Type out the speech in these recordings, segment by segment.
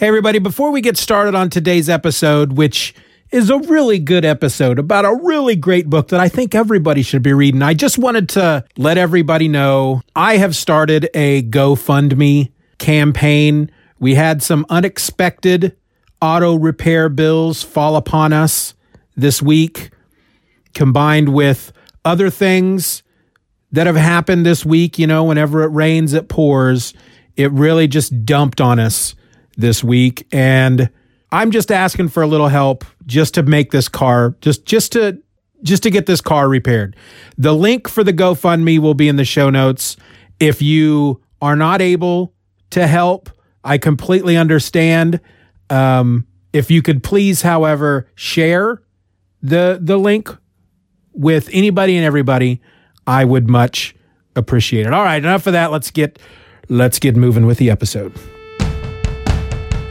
Hey, everybody, before we get started on today's episode, which is a really good episode about a really great book that I think everybody should be reading, I just wanted to let everybody know I have started a GoFundMe campaign. We had some unexpected auto repair bills fall upon us this week, combined with other things that have happened this week. You know, whenever it rains, it pours. It really just dumped on us this week and I'm just asking for a little help just to make this car just just to just to get this car repaired. The link for the GoFundMe will be in the show notes. If you are not able to help, I completely understand. Um, if you could please, however, share the the link with anybody and everybody, I would much appreciate it. All right, enough of that. Let's get let's get moving with the episode.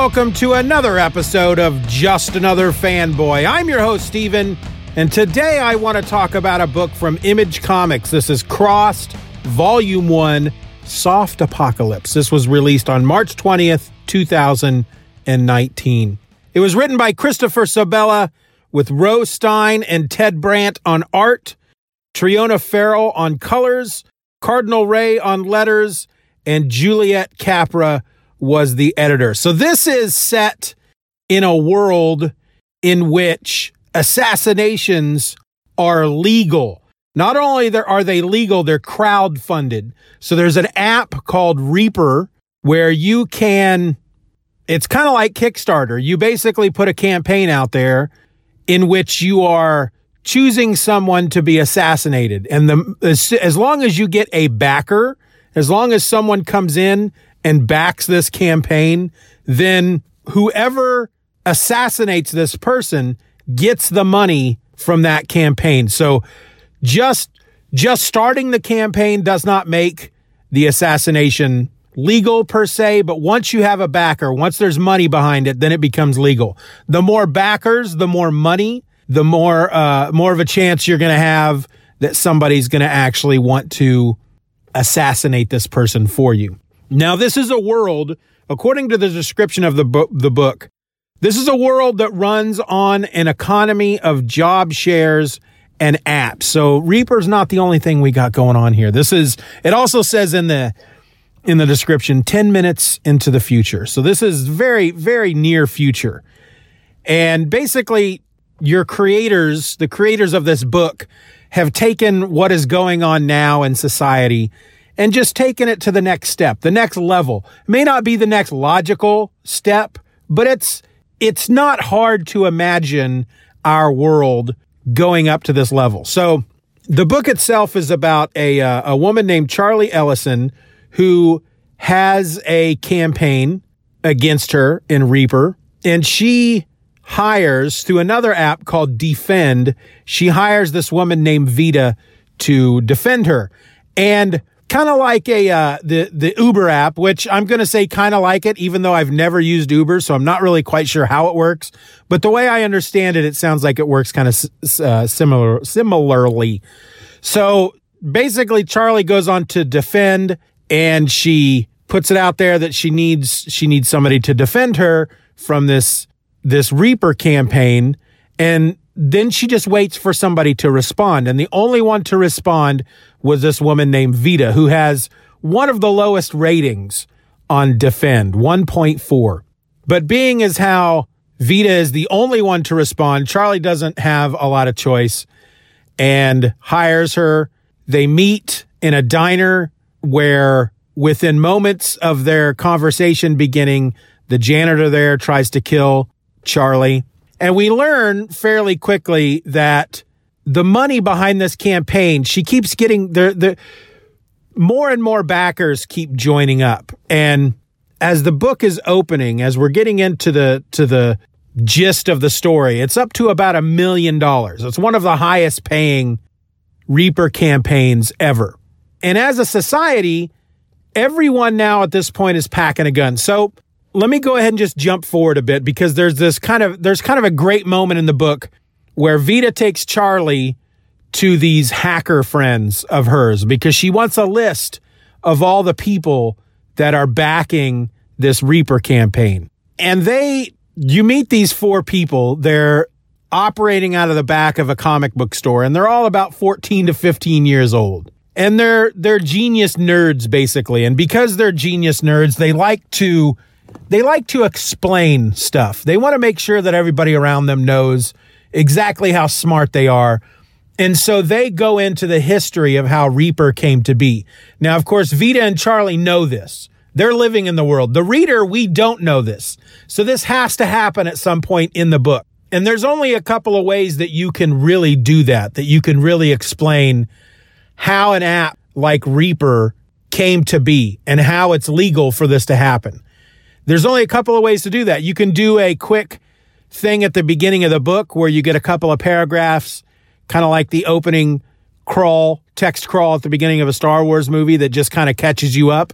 Welcome to another episode of Just Another Fanboy. I'm your host, Stephen, and today I want to talk about a book from Image Comics. This is Crowded, Volume 1, Soft Apocalypse. This was released on March 20th, 2019. It was written by Christopher Sebela with Ro Stein and Ted Brandt on art, Triona Farrell on colors, Cardinal Rae on letters, and Juliette Capra was the editor. So this is set in a world in which assassinations are legal. Not only are they legal, they're crowd funded. So there's an app called Reaper where you can, it's kind of like Kickstarter. You basically put a campaign out there in which you are choosing someone to be assassinated. And the, as, as long as you get a backer, as long as someone comes in and backs this campaign, then whoever assassinates this person gets the money from that campaign. So just just starting the campaign does not make the assassination legal per se, but once you have a backer, once there's money behind it, then it becomes legal. The more backers, the more money, the more uh, more of a chance you're going to have that somebody's going to actually want to assassinate this person for you. Now, this is a world, according to the description of the the book, this is a world that runs on an economy of job shares and apps. So Reaper's not the only thing we got going on here. This is, it also says in the, in the description, 10 minutes into the future. So this is very, very near future. And basically your creators, the creators of this book have taken what is going on now in society and just taking it to the next step, the next level. It may not be the next logical step, but it's it's not hard to imagine our world going up to this level. So the book itself is about a uh, a woman named Charlie Ellison who has a campaign against her in Reaper, and she hires through another app called Defend. She hires this woman named Vita to defend her, and kind of like a uh, the the Uber app, which I'm going to say kind of like it, even though I've never used Uber, so I'm not really quite sure how it works. But the way I understand it, it sounds like it works kind of uh, similar similarly. So basically, Charlie goes on to defend, and she puts it out there that she needs she needs somebody to defend her from this this Reaper campaign, and then she just waits for somebody to respond. And the only one to respond was this woman named Vita, who has one of the lowest ratings on Defend, 1.4. But being as how Vita is the only one to respond, Charlie doesn't have a lot of choice and hires her. They meet in a diner where within moments of their conversation beginning, the janitor there tries to kill Charlie. And we learn fairly quickly that the money behind this campaign, she keeps getting the the more and more backers keep joining up. And as the book is opening, as we're getting into the to the gist of the story, it's up to about a million dollars. It's one of the highest paying Reaper campaigns ever. And as a society, everyone now at this point is packing a gun. So let me go ahead and just jump forward a bit because there's this kind of there's kind of a great moment in the book where Vita takes Charlie to these hacker friends of hers because she wants a list of all the people that are backing this Reaper campaign. And they you meet these four people, they're operating out of the back of a comic book store and they're all about 14 to 15 years old. And they're they're genius nerds basically. And because they're genius nerds they like to they like to explain stuff. They want to make sure that everybody around them knows exactly how smart they are. And so they go into the history of how reaper came to be. Now of course vita and charlie know this. They're living in the world. The reader we don't know this. So this has to happen at some point in the book. And there's only a couple of ways that you can really do that that you can really explain how an app like Reaper came to be and how it's legal for this to happen. There's only a couple of ways to do that. You can do a quick thing at the beginning of the book where you get a couple of paragraphs, kind of like the opening crawl, text crawl at the beginning of a Star Wars movie that just kind of catches you up.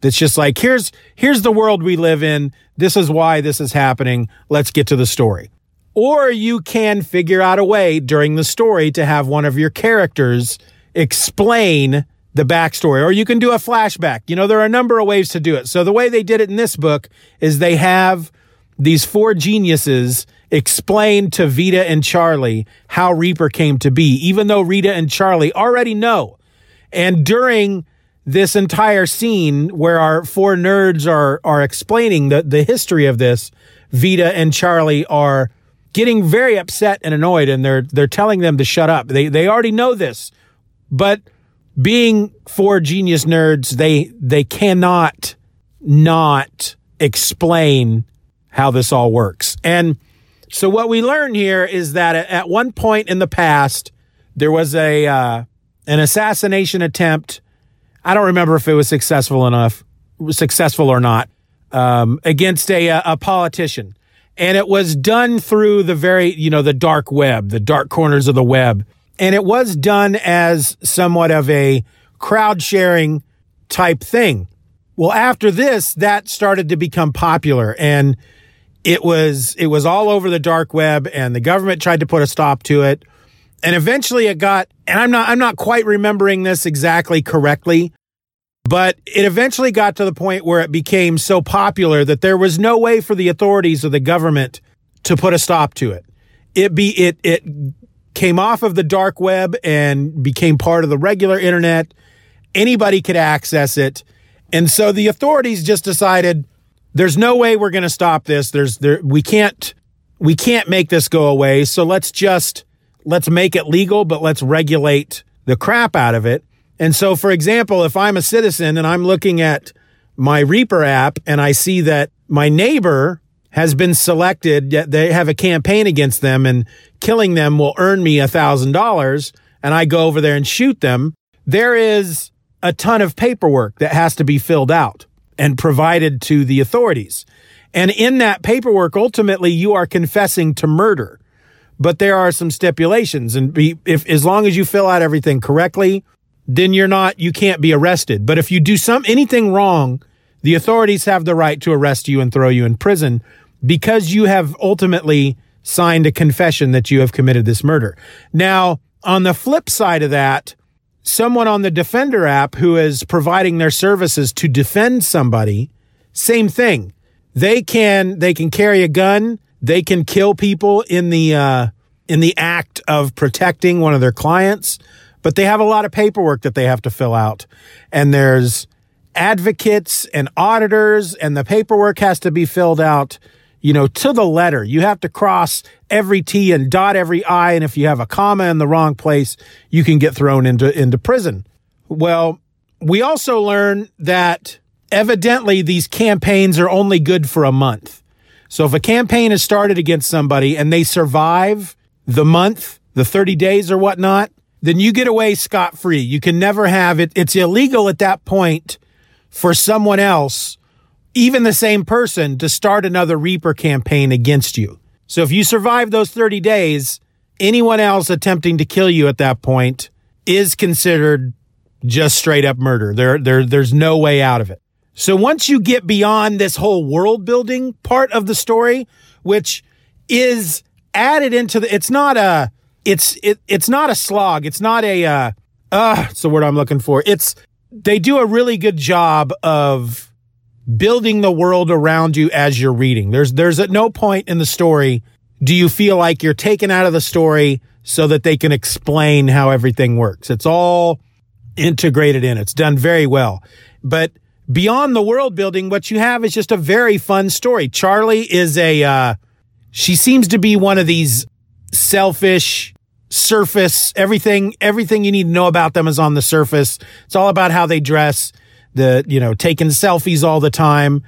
That's just like, here's, here's the world we live in. This is why this is happening. Let's get to the story. Or you can figure out a way during the story to have one of your characters explain the backstory, or you can do a flashback. You know, there are a number of ways to do it. So the way they did it in this book is they have these four geniuses explain to Vita and Charlie how Reaper came to be, even though Vita and Charlie already know. And during this entire scene where our four nerds are are explaining the, the history of this, Vita and Charlie are getting very upset and annoyed and they're they're telling them to shut up. They they already know this. But being four genius nerds, they they cannot not explain how this all works. And so what we learn here is that at one point in the past, there was a uh, an assassination attempt. I don't remember if it was successful enough, successful or not, um, against a a politician, and it was done through the very you know the dark web, the dark corners of the web. And it was done as somewhat of a crowd sharing type thing. Well, after this, that started to become popular and it was, it was all over the dark web and the government tried to put a stop to it. And eventually it got, and I'm not, I'm not quite remembering this exactly correctly, but it eventually got to the point where it became so popular that there was no way for the authorities or the government to put a stop to it. It be, it, it came off of the dark web and became part of the regular internet. Anybody could access it. And so the authorities just decided there's no way we're going to stop this. There's there we can't we can't make this go away. So let's just let's make it legal, but let's regulate the crap out of it. And so for example, if I'm a citizen and I'm looking at my Reaper app and I see that my neighbor has been selected, yet they have a campaign against them and killing them will earn me a thousand dollars and I go over there and shoot them. There is a ton of paperwork that has to be filled out and provided to the authorities. And in that paperwork, ultimately, you are confessing to murder. But there are some stipulations. And be, if, as long as you fill out everything correctly, then you're not, you can't be arrested. But if you do some, anything wrong, the authorities have the right to arrest you and throw you in prison because you have ultimately signed a confession that you have committed this murder. Now, on the flip side of that, someone on the Defender app who is providing their services to defend somebody, same thing. They can they can carry a gun, they can kill people in the uh, in the act of protecting one of their clients, but they have a lot of paperwork that they have to fill out. And there's advocates and auditors and the paperwork has to be filled out you know, to the letter. You have to cross every T and dot every I. And if you have a comma in the wrong place, you can get thrown into, into prison. Well, we also learn that evidently these campaigns are only good for a month. So if a campaign is started against somebody and they survive the month, the 30 days or whatnot, then you get away scot free. You can never have it. It's illegal at that point for someone else, even the same person, to start another Reaper campaign against you. So if you survive those 30 days, anyone else attempting to kill you at that point is considered just straight up murder. There, there, there's no way out of it. So once you get beyond this whole world building part of the story, which is added into the, it's not a, it's, it, it's not a slog. It's not a, uh, uh, it's the word I'm looking for. It's, they do a really good job of building the world around you as you're reading. There's, there's at no point in the story do you feel like you're taken out of the story so that they can explain how everything works. It's all integrated in. It's done very well. But beyond the world building, what you have is just a very fun story. Charlie is a, uh, she seems to be one of these selfish, surface, everything, everything you need to know about them is on the surface. It's all about how they dress, the, you know, taking selfies all the time,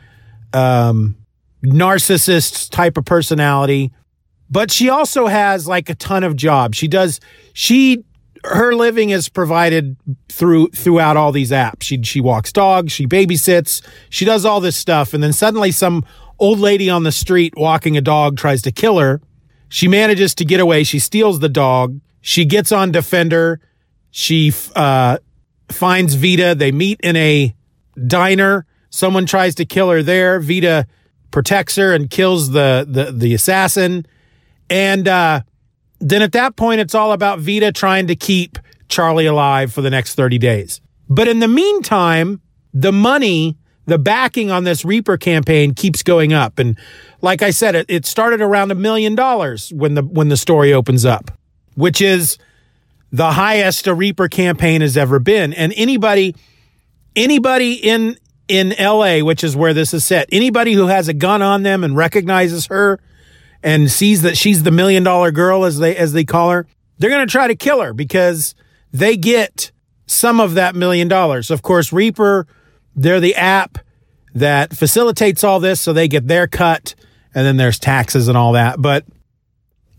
um, narcissist type of personality. But she also has like a ton of jobs. She does, she her living is provided through throughout all these apps. She she walks dogs, she babysits, she does all this stuff, and then suddenly some old lady on the street walking a dog tries to kill her. She manages to get away. She steals the dog. She gets on Defender. She uh, finds Vita. They meet in a diner. Someone tries to kill her there. Vita protects her and kills the the, the assassin. And uh, then at that point, it's all about Vita trying to keep Charlie alive for the next 30 days. But in the meantime, the money, the backing on this Reaper campaign keeps going up. And like I said, it, it started around a million dollars when the, when the story opens up, which is the highest a Reaper campaign has ever been. And anybody, anybody in, in LA, which is where this is set, anybody who has a gun on them and recognizes her and sees that she's the million dollar girl as they as they call her, they're going to try to kill her because they get some of that million dollars. Of course, Reaper, they're the app that facilitates all this so they get their cut and then there's taxes and all that. But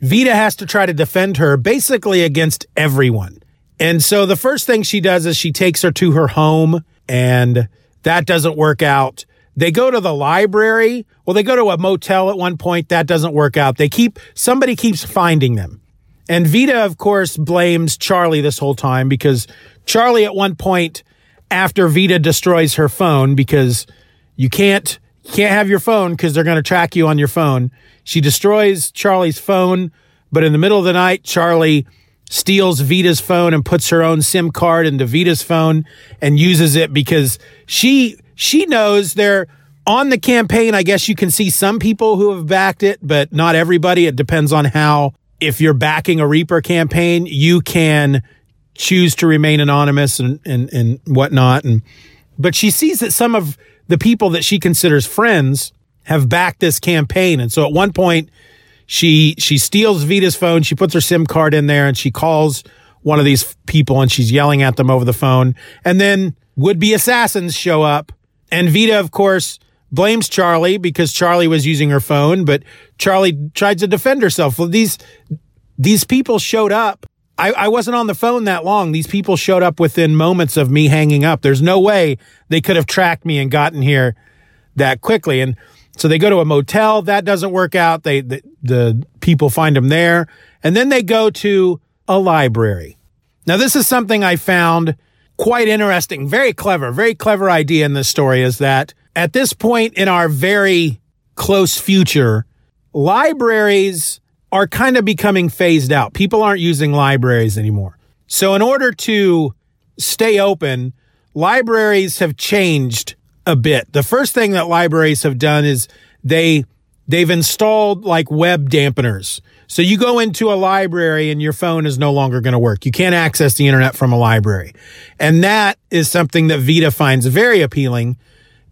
Vita has to try to defend her basically against everyone. And so the first thing she does is she takes her to her home and that doesn't work out. They go to the library. Well, they go to a motel at one point. That doesn't work out. They keep, somebody keeps finding them. And Vita, of course, blames Charlie this whole time because Charlie at one point, after Vita destroys her phone, because you can't, can't have your phone because they're going to track you on your phone. She destroys Charlie's phone, but in the middle of the night, Charlie steals Vita's phone and puts her own SIM card into Vita's phone and uses it because she she knows they're on the campaign. I guess you can see some people who have backed it, but not everybody. It depends on how, if you're backing a Reaper campaign, you can choose to remain anonymous and, and, and whatnot. And, but she sees that some of the people that she considers friends have backed this campaign. And so at one point, she, she steals Vita's phone. She puts her SIM card in there and she calls one of these people and she's yelling at them over the phone. And then would be assassins show up and Vita, of course, blames Charlie because Charlie was using her phone, but Charlie tried to defend herself. Well, these these people showed up. I, I wasn't on the phone that long. These people showed up within moments of me hanging up. There's no way they could have tracked me and gotten here that quickly. And so they go to a motel. That doesn't work out. They the, the people find them there, and then they go to a library. Now, this is something I found quite interesting, very clever, very clever idea in this story is that at this point in our very close future, libraries are kind of becoming phased out. People aren't using libraries anymore. So in order to stay open, libraries have changed a bit. The first thing that libraries have done is they they've installed like web dampeners. So you go into a library and your phone is no longer going to work. You can't access the internet from a library. And that is something that Vita finds very appealing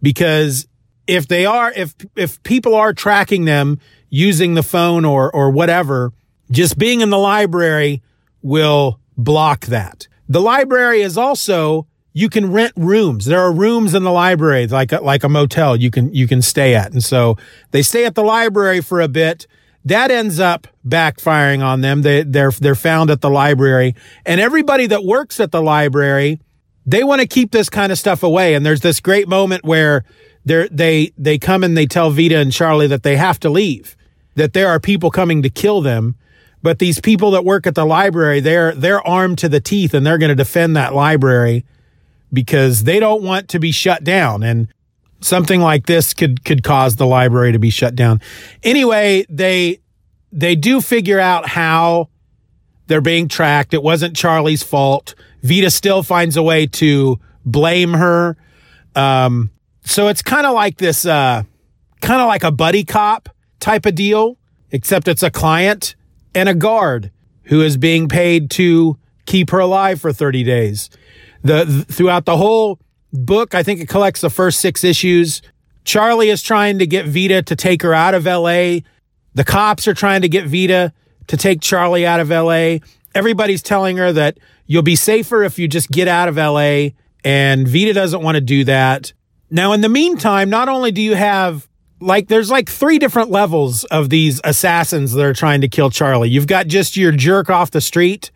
because if they are, if, if people are tracking them using the phone or, or whatever, just being in the library will block that. The library is also you can rent rooms. There are rooms in the library, like a, like a motel you can you can stay at. And so they stay at the library for a bit. That ends up backfiring on them. They they're they're found at the library, and everybody that works at the library, they want to keep this kind of stuff away. And there's this great moment where they they they come and they tell Vita and Charlie that they have to leave, that there are people coming to kill them. But these people that work at the library, they're they're armed to the teeth, and they're going to defend that library because they don't want to be shut down and something like this could could cause the library to be shut down. Anyway, they they do figure out how they're being tracked. It wasn't Charlie's fault. Vita still finds a way to blame her. Um, so it's kind of like this, uh, kind of like a buddy cop type of deal, except it's a client and a guard who is being paid to keep her alive for 30 days the, th- throughout the whole book, I think it collects the first six issues. Charlie is trying to get Vita to take her out of LA. The cops are trying to get Vita to take Charlie out of LA. Everybody's telling her that you'll be safer if you just get out of LA. And Vita doesn't want to do that. Now, in the meantime, not only do you have like, there's like three different levels of these assassins that are trying to kill Charlie. You've got just your jerk off the street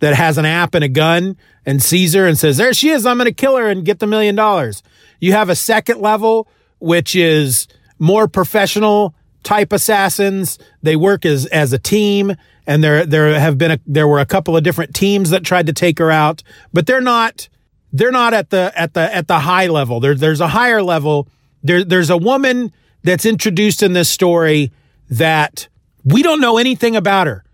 that has an app and a gun and sees her and says, There she is, I'm going to kill her and get the million dollars. You have a second level, which is more professional type assassins. They work as, as a team. And there, there have been a, there were a couple of different teams that tried to take her out, but they're not, they're not at the, at the, at the high level. There, there's a higher level. There, there's a woman that's introduced in this story that we don't know anything about her.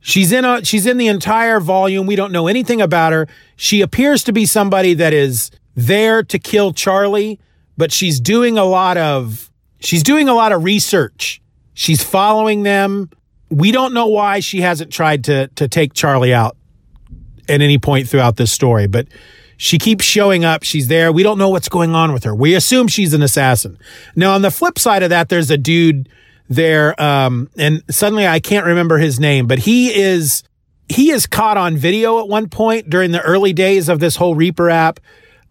She's in a she's in the entire volume. We don't know anything about her. She appears to be somebody that is there to kill Charlie, but she's doing a lot of she's doing a lot of research. She's following them. We don't know why she hasn't tried to to take Charlie out at any point throughout this story, but she keeps showing up. She's there. We don't know what's going on with her. We assume she's an assassin. Now, on the flip side of that, there's a dude there um and suddenly I can't remember his name, but he is he is caught on video at one point during the early days of this whole Reaper app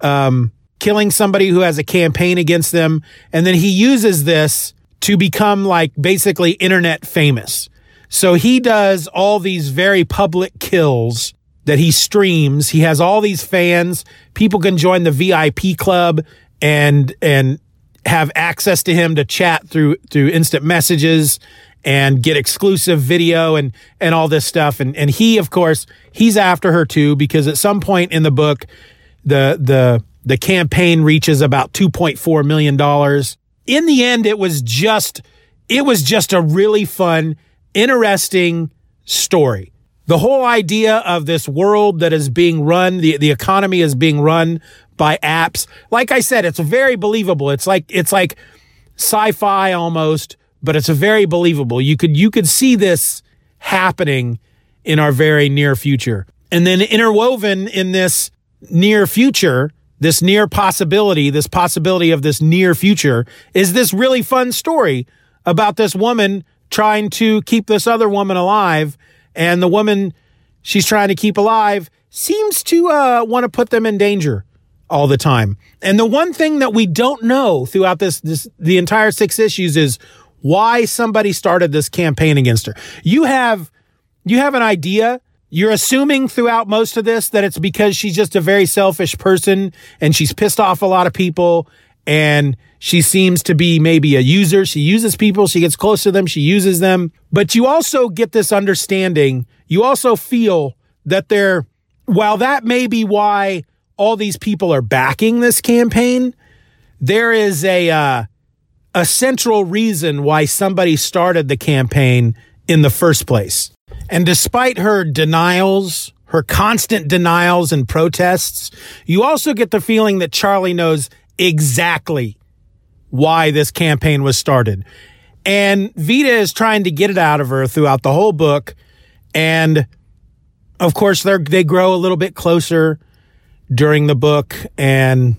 um killing somebody who has a campaign against them and then he uses this to become like basically internet famous. So he does all these very public kills that he streams. He has all these fans. People can join the VIP club and and have access to him to chat through through instant messages and get exclusive video and and all this stuff and and he of course he's after her too because at some point in the book the the the campaign reaches about 2.4 million dollars in the end it was just it was just a really fun interesting story the whole idea of this world that is being run the the economy is being run by apps. Like I said, it's very believable. It's like it's like sci-fi almost, but it's a very believable. You could you could see this happening in our very near future. And then interwoven in this near future, this near possibility, this possibility of this near future is this really fun story about this woman trying to keep this other woman alive and the woman she's trying to keep alive seems to uh, want to put them in danger all the time. And the one thing that we don't know throughout this, this, the entire six issues is why somebody started this campaign against her. You have, you have an idea. You're assuming throughout most of this that it's because she's just a very selfish person and she's pissed off a lot of people and she seems to be maybe a user. She uses people. She gets close to them. She uses them. But you also get this understanding. You also feel that they're, while that may be why all these people are backing this campaign, there is a uh, a central reason why somebody started the campaign in the first place. And despite her denials, her constant denials and protests, you also get the feeling that Charlie knows exactly why this campaign was started. And Vita is trying to get it out of her throughout the whole book. And of course, they they grow a little bit closer during the book and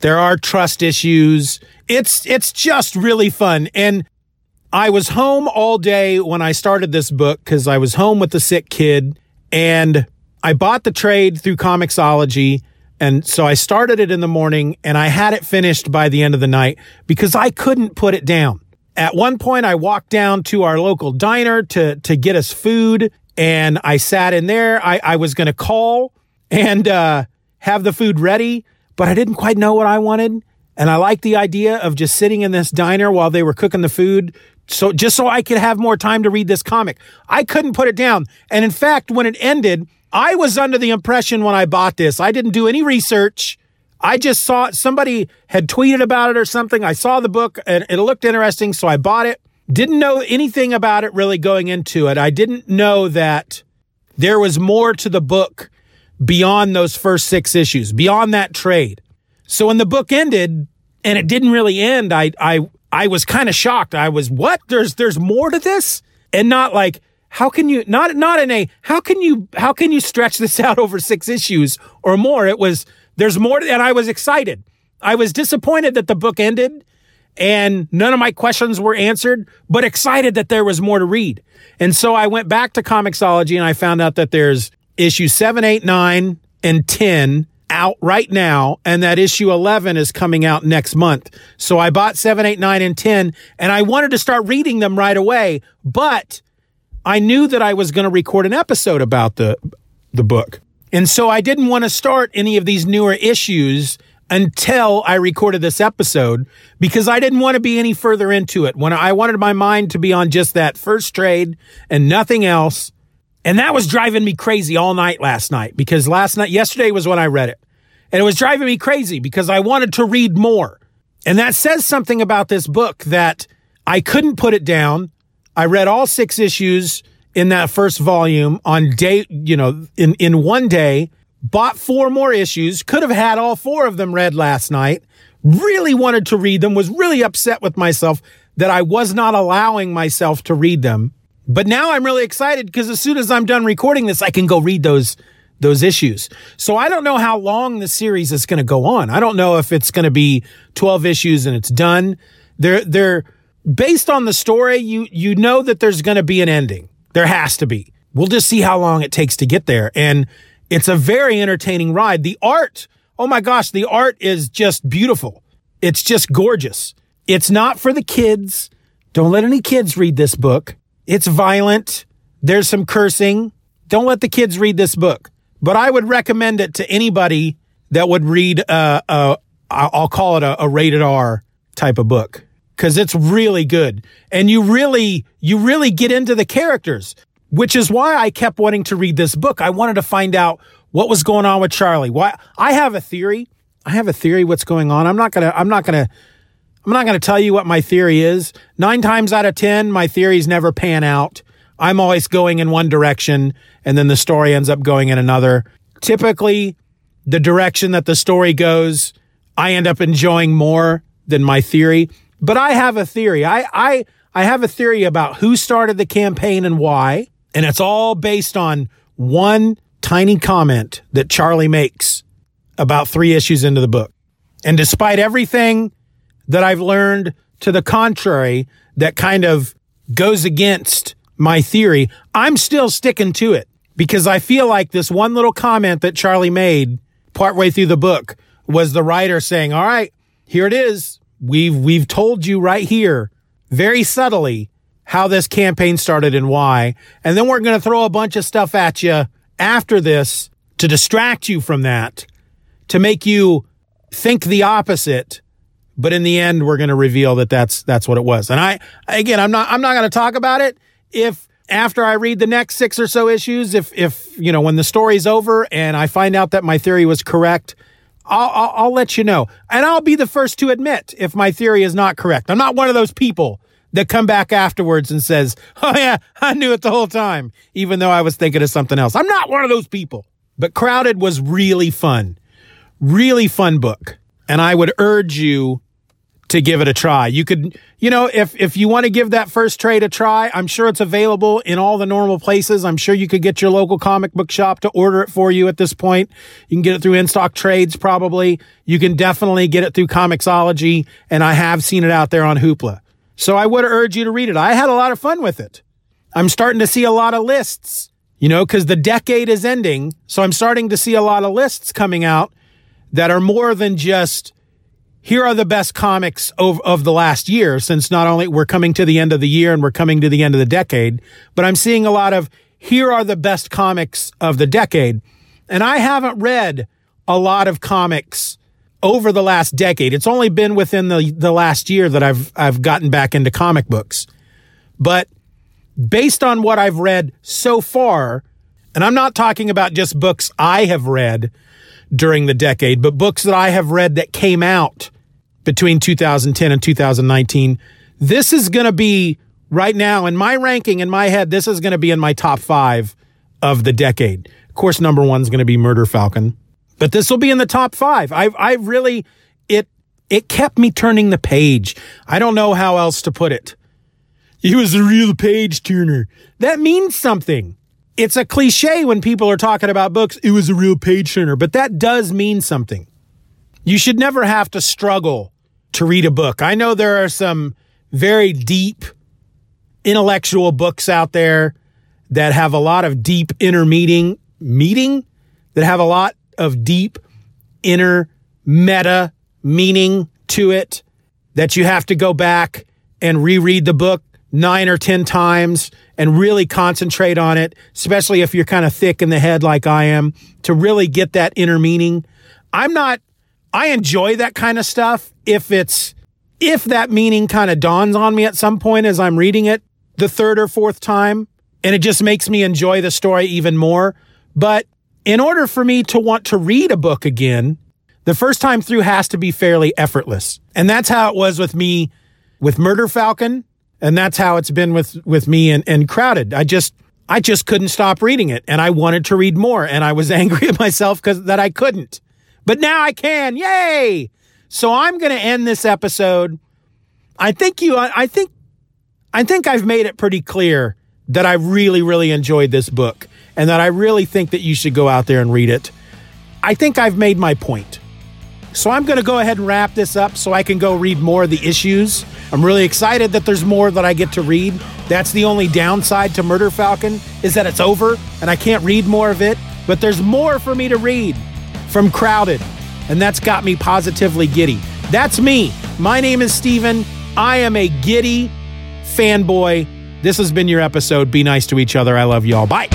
there are trust issues. It's, it's just really fun. And I was home all day when I started this book because I was home with the sick kid and I bought the trade through Comixology And so I started it in the morning and I had it finished by the end of the night because I couldn't put it down. At one point, I walked down to our local diner to, to get us food and I sat in there. I, I was going to call and, uh, have the food ready, but I didn't quite know what I wanted. And I liked the idea of just sitting in this diner while they were cooking the food. So just so I could have more time to read this comic, I couldn't put it down. And in fact, when it ended, I was under the impression when I bought this, I didn't do any research. I just saw somebody had tweeted about it or something. I saw the book and it looked interesting. So I bought it. Didn't know anything about it really going into it. I didn't know that there was more to the book beyond those first six issues, beyond that trade. So when the book ended and it didn't really end, I, I, I was kind of shocked. I was, what? There's, there's more to this? And not like, how can you not not in a how can you how can you stretch this out over six issues or more? It was there's more and i was excited. I was disappointed that the book ended and none of my questions were answered but excited that there was more to read. And so i went back to comixology and i found out that there's issue 7 8 9 and 10 out right now and that issue 11 is coming out next month. So i bought 7 8 9 and 10 and i wanted to start reading them right away but I knew that I was going to record an episode about the the book. And so I didn't want to start any of these newer issues until I recorded this episode because I didn't want to be any further into it. When I wanted my mind to be on just that first trade and nothing else. And that was driving me crazy all night last night because last night, yesterday was when I read it. And it was driving me crazy because I wanted to read more. And that says something about this book that I couldn't put it down. I read all six issues in that first volume on day, you know, in, in one day, bought four more issues, could have had all four of them read last night, really wanted to read them, was really upset with myself that I was not allowing myself to read them. But now I'm really excited because as soon as I'm done recording this, I can go read those those issues. So I don't know how long the series is going to go on. I don't know if it's going to be 12 issues and it's done. They're they're based on the story, you you know that there's going to be an ending. There has to be. We'll just see how long it takes to get there. And it's a very entertaining ride. The art, oh my gosh, the art is just beautiful. It's just gorgeous. It's not for the kids. Don't let any kids read this book. It's violent. There's some cursing. Don't let the kids read this book. But I would recommend it to anybody that would read, uh, uh, I'll call it a, a rated R type of book because it's really good. And you really, you really get into the characters, which is why I kept wanting to read this book. I wanted to find out what was going on with Charlie. Why I have a theory. I have a theory what's going on. I'm not to, I'm not to, I'm not to tell you what my theory is. Nine times out of 10, my theories never pan out. I'm always going in one direction and then the story ends up going in another. Typically, the direction that the story goes, I end up enjoying more than my theory. But I have a theory. I, I, I have a theory about who started the campaign and why. And it's all based on one tiny comment that Charlie makes about three issues into the book. And despite everything that I've learned to the contrary that kind of goes against my theory, I'm still sticking to it because I feel like this one little comment that Charlie made partway through the book was the writer saying, all right, here it is. We've we've told you right here, very subtly, how this campaign started and why. And then we're going to throw a bunch of stuff at you after this to distract you from that, to make you think the opposite. But in the end, we're going to reveal that that's that's what it was. And I again, I'm not I'm not going to talk about it if after I read the next six or so issues, if if you know when the story's over and I find out that my theory was correct, I'll, I'll, I'll let you know. And I'll be the first to admit if my theory is not correct. I'm not one of those people that come back afterwards and says, Oh yeah, I knew it the whole time, even though I was thinking of something else. I'm not one of those people. But Crowded was really fun. Really fun book. And I would urge you to give it a try. You could, you know, if if you want to give that first trade a try, I'm sure it's available in all the normal places. I'm sure you could get your local comic book shop to order it for you at this point. You can get it through InStockTrades probably. You can definitely get it through Comixology, and I have seen it out there on Hoopla. So I would urge you to read it. I had a lot of fun with it. I'm starting to see a lot of lists, you know, because the decade is ending. So I'm starting to see a lot of lists coming out that are more than just here are the best comics of, of the last year, since not only we're coming to the end of the year and we're coming to the end of the decade, but I'm seeing a lot of here are the best comics of the decade. And I haven't read a lot of comics over the last decade. It's only been within the, the last year that I've, I've gotten back into comic books. But based on what I've read so far, and I'm not talking about just books I have read during the decade, but books that I have read that came out between 2010 and 2019. This is going to be right now in my ranking in my head. This is going to be in my top five of the decade. Of course, number one is going to be Murder Falcon, but this will be in the top five. I've, I've really, it, it kept me turning the page. I don't know how else to put it. He was a real page turner. That means something. It's a cliche when people are talking about books. It was a real page turner, but that does mean something. You should never have to struggle to read a book. I know there are some very deep intellectual books out there that have a lot of deep inner meaning, meeting that have a lot of deep inner meta meaning to it that you have to go back and reread the book nine or 10 times and really concentrate on it, especially if you're kind of thick in the head like I am to really get that inner meaning. I'm not I enjoy that kind of stuff if it's if that meaning kind of dawns on me at some point as I'm reading it the third or fourth time and it just makes me enjoy the story even more. But in order for me to want to read a book again, the first time through has to be fairly effortless. And that's how it was with me with Murder Falcon. And that's how it's been with, with me and, and Crowded. I just, I just couldn't stop reading it and I wanted to read more and I was angry at myself because that I couldn't but now I can. Yay! So I'm going to end this episode. I think you, I think, I think I've made it pretty clear that I really, really enjoyed this book and that I really think that you should go out there and read it. I think I've made my point. So I'm going to go ahead and wrap this up so I can go read more of the issues. I'm really excited that there's more that I get to read. That's the only downside to Murder Falcon is that it's over and I can't read more of it, but there's more for me to read from Crowded, and that's got me positively giddy. That's me. My name is Stephen. I am a giddy fanboy. This has been your episode. Be nice to each other. I love you all. Bye.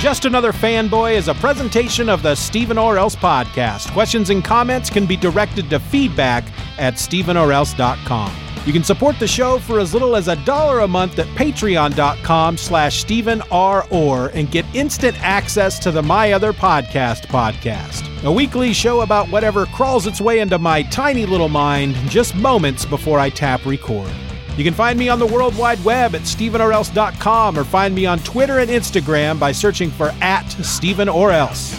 Just Another Fanboy is a presentation of the Stephen or Else podcast. Questions and comments can be directed to feedback at stephenorelse.com. You can support the show for as little as a dollar a month at patreon.com slash Stephen R. Orr and get instant access to the My Other Podcast podcast. A weekly show about whatever crawls its way into my tiny little mind just moments before I tap record. You can find me on the World Wide Web at StephenOrElse.com or find me on Twitter and Instagram by searching for at Stephen or Else.